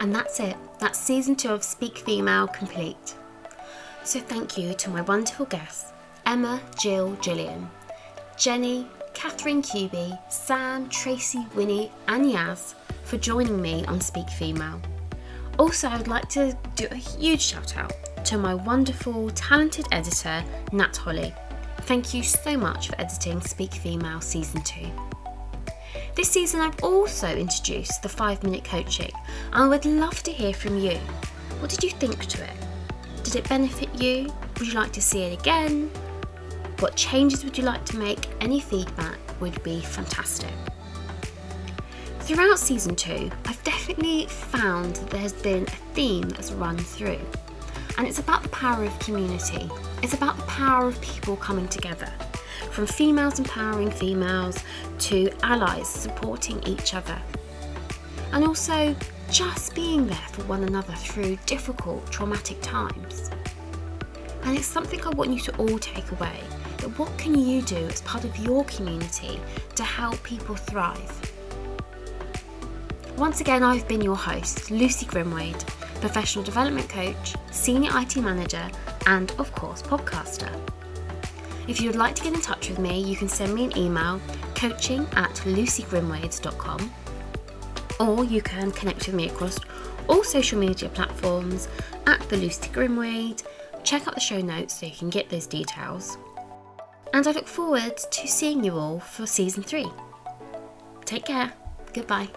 And that's it. That's season two of Speak Female complete. So thank you to my wonderful guests Emma, Jill, Gillian, Jenny, Catherine Cuby, Sam, Tracy, Winnie, and Yaz for joining me on Speak Female. Also, I'd like to do a huge shout out to my wonderful, talented editor, Nat Holly. Thank you so much for editing Speak Female Season 2. This season, I've also introduced the five minute coaching, and I would love to hear from you. What did you think to it? Did it benefit you? Would you like to see it again? What changes would you like to make? Any feedback would be fantastic. Throughout season two, I've definitely found that there's been a theme that's run through. And it's about the power of community. It's about the power of people coming together. From females empowering females to allies supporting each other. And also just being there for one another through difficult, traumatic times. And it's something I want you to all take away that what can you do as part of your community to help people thrive? Once again, I've been your host, Lucy Grimwade, professional development coach, senior IT manager, and of course, podcaster. If you would like to get in touch with me, you can send me an email coaching at lucygrimwades.com or you can connect with me across all social media platforms at the Lucy Grimwade. Check out the show notes so you can get those details. And I look forward to seeing you all for season three. Take care. Goodbye.